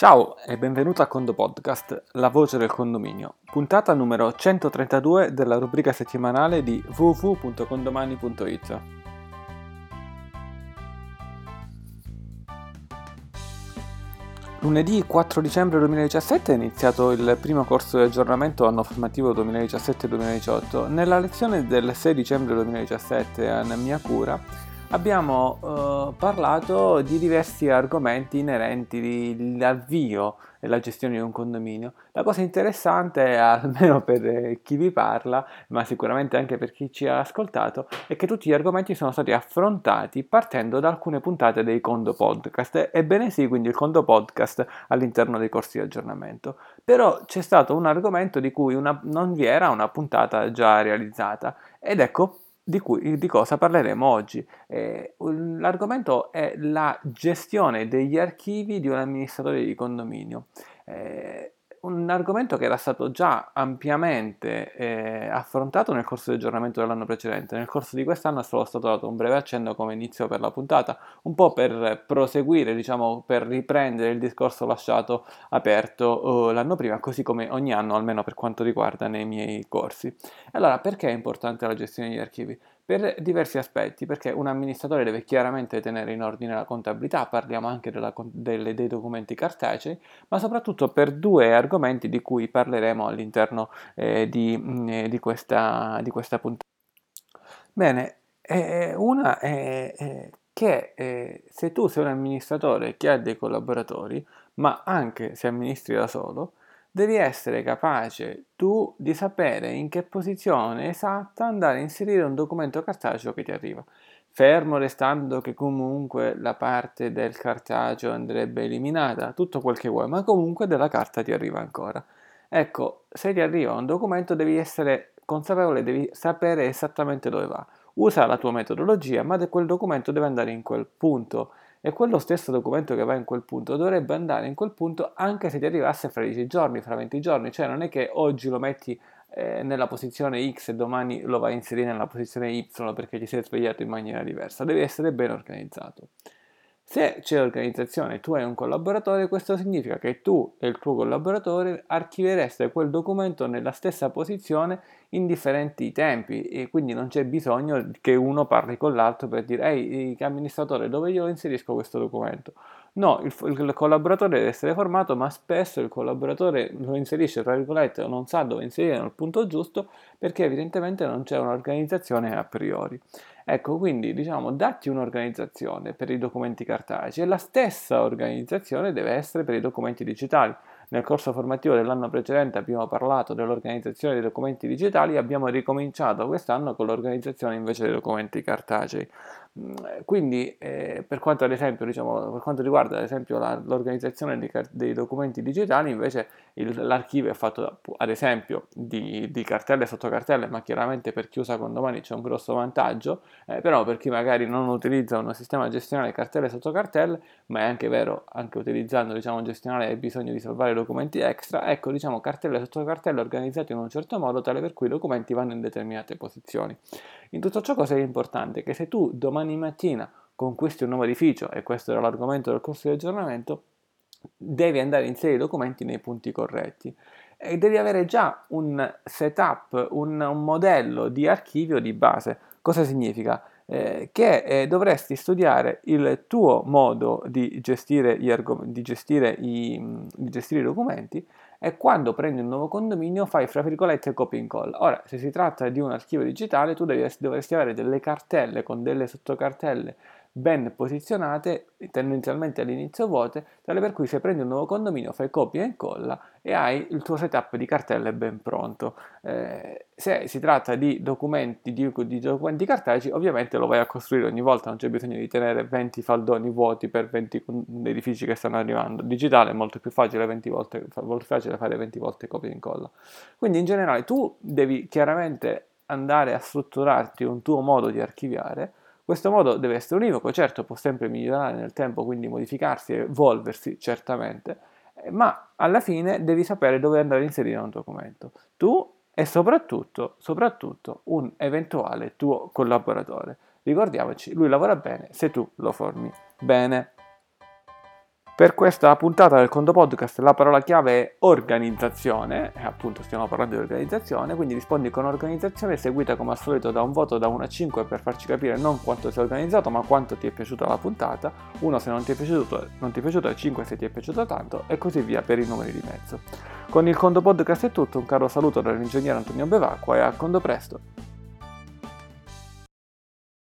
Ciao e benvenuto a Condo Podcast, la voce del condominio, puntata numero 132 della rubrica settimanale di www.condomani.it. Lunedì 4 dicembre 2017 è iniziato il primo corso di aggiornamento anno formativo 2017-2018. Nella lezione del 6 dicembre 2017 a mia cura abbiamo eh, parlato di diversi argomenti inerenti all'avvio e alla gestione di un condominio. La cosa interessante, almeno per chi vi parla, ma sicuramente anche per chi ci ha ascoltato, è che tutti gli argomenti sono stati affrontati partendo da alcune puntate dei Condo Podcast. Ebbene sì, quindi il Condo Podcast all'interno dei corsi di aggiornamento. Però c'è stato un argomento di cui una, non vi era una puntata già realizzata ed ecco di, cui, di cosa parleremo oggi. Eh, l'argomento è la gestione degli archivi di un amministratore di condominio. Eh, un argomento che era stato già ampiamente eh, affrontato nel corso di aggiornamento dell'anno precedente. Nel corso di quest'anno è solo stato dato un breve accenno come inizio per la puntata, un po' per proseguire, diciamo, per riprendere il discorso lasciato aperto eh, l'anno prima, così come ogni anno, almeno per quanto riguarda nei miei corsi. Allora, perché è importante la gestione degli archivi? Per diversi aspetti, perché un amministratore deve chiaramente tenere in ordine la contabilità, parliamo anche della, delle, dei documenti cartacei, ma soprattutto per due argomenti di cui parleremo all'interno eh, di, mm, eh, di, questa, di, questa, puntata. Bene, eh, una è che eh, se tu sei un amministratore che ha dei collaboratori, ma anche se amministri da solo, devi essere capace tu di sapere in che posizione esatta andare a inserire un documento cartaceo che ti arriva. Fermo restando che comunque la parte del cartaceo andrebbe eliminata, tutto quel che vuoi, ma comunque della carta ti arriva ancora. Ecco, se ti arriva un documento devi essere consapevole, devi sapere esattamente dove va. Usa la tua metodologia, ma quel documento deve andare in quel punto e quello stesso documento che va in quel punto dovrebbe andare in quel punto anche se ti arrivasse fra 10 giorni, fra 20 giorni, cioè non è che oggi lo metti eh, nella posizione X e domani lo vai a inserire nella posizione Y perché ti sei svegliato in maniera diversa, devi essere ben organizzato. Se c'è organizzazione e tu hai un collaboratore, questo significa che tu e il tuo collaboratore archivereste quel documento nella stessa posizione in differenti tempi e quindi non c'è bisogno che uno parli con l'altro per dire ehi amministratore dove io inserisco questo documento No, il, il, collaboratore deve essere formato, ma spesso il collaboratore lo inserisce, tra virgolette, non sa dove inserire nel punto giusto perché evidentemente non c'è un'organizzazione a priori. Ecco, quindi diciamo, datti un'organizzazione per i documenti cartacei e la stessa organizzazione deve essere per i documenti digitali. Nel corso formativo dell'anno precedente abbiamo parlato dell'organizzazione dei documenti digitali e abbiamo ricominciato quest'anno con l'organizzazione invece dei documenti cartacei. Mm, quindi eh, per, quanto esempio, diciamo, per quanto riguarda ad esempio la, l'organizzazione dei, dei, documenti digitali invece il, l'archivio è fatto ad esempio di, di, cartelle e sottocartelle ma chiaramente per chi usa condomani c'è un grosso vantaggio eh, però per chi magari non utilizza un sistema gestionale cartelle e sottocartelle ma è anche vero anche utilizzando diciamo un gestionale hai bisogno di salvare documenti extra ecco diciamo cartelle e sottocartelle organizzate in un certo modo tale per cui i documenti vanno in determinate posizioni in tutto ciò cosa è importante? Che se tu domani mattina conquisti un nuovo edificio, e questo era l'argomento del corso di aggiornamento, devi andare a inserire i documenti nei punti corretti e devi avere già un setup, un, un modello di archivio di base. Cosa significa? Eh, che eh, dovresti studiare il tuo modo di gestire, argom- di, gestire i, di gestire i documenti e quando prendi un nuovo condominio fai fra virgolette copy and call. Ora, se si tratta di un archivio digitale, tu devi, dovresti avere delle cartelle con delle sottocartelle ben posizionate, tendenzialmente all'inizio vuote, tale per cui se prendi un nuovo condominio fai copia e incolla e hai il tuo setup di cartelle ben pronto. Eh, se si tratta di documenti, di, di documenti cartacei, ovviamente lo vai a costruire ogni volta, non c'è bisogno di tenere 20 faldoni vuoti per 20 edifici che stanno arrivando. Digitale è molto più facile, 20 volte, molto facile fare 20 volte copia e incolla. Quindi in generale tu devi chiaramente andare a strutturarti un tuo modo di archiviare questo modo deve essere univoco, certo può sempre migliorare nel tempo, quindi modificarsi evolversi certamente, eh, ma alla fine devi sapere dove andare a inserire un documento. Tu e soprattutto, soprattutto un eventuale tuo collaboratore. Ricordiamoci, lui lavora bene se tu lo formi bene. Per questa puntata del Conto Podcast la parola chiave è organizzazione, e appunto stiamo parlando di organizzazione, quindi rispondi con organizzazione seguita come al solito da un voto da 1 a 5 per farci capire non quanto sei organizzato ma quanto ti è piaciuta la puntata, 1 se non ti è piaciuto, non ti è piaciuto, 5 se ti è piaciuto tanto e così via per i numeri di mezzo. Con il Conto Podcast è tutto, un caro saluto dall'ingegnere Antonio Bevacqua e a Conto Presto!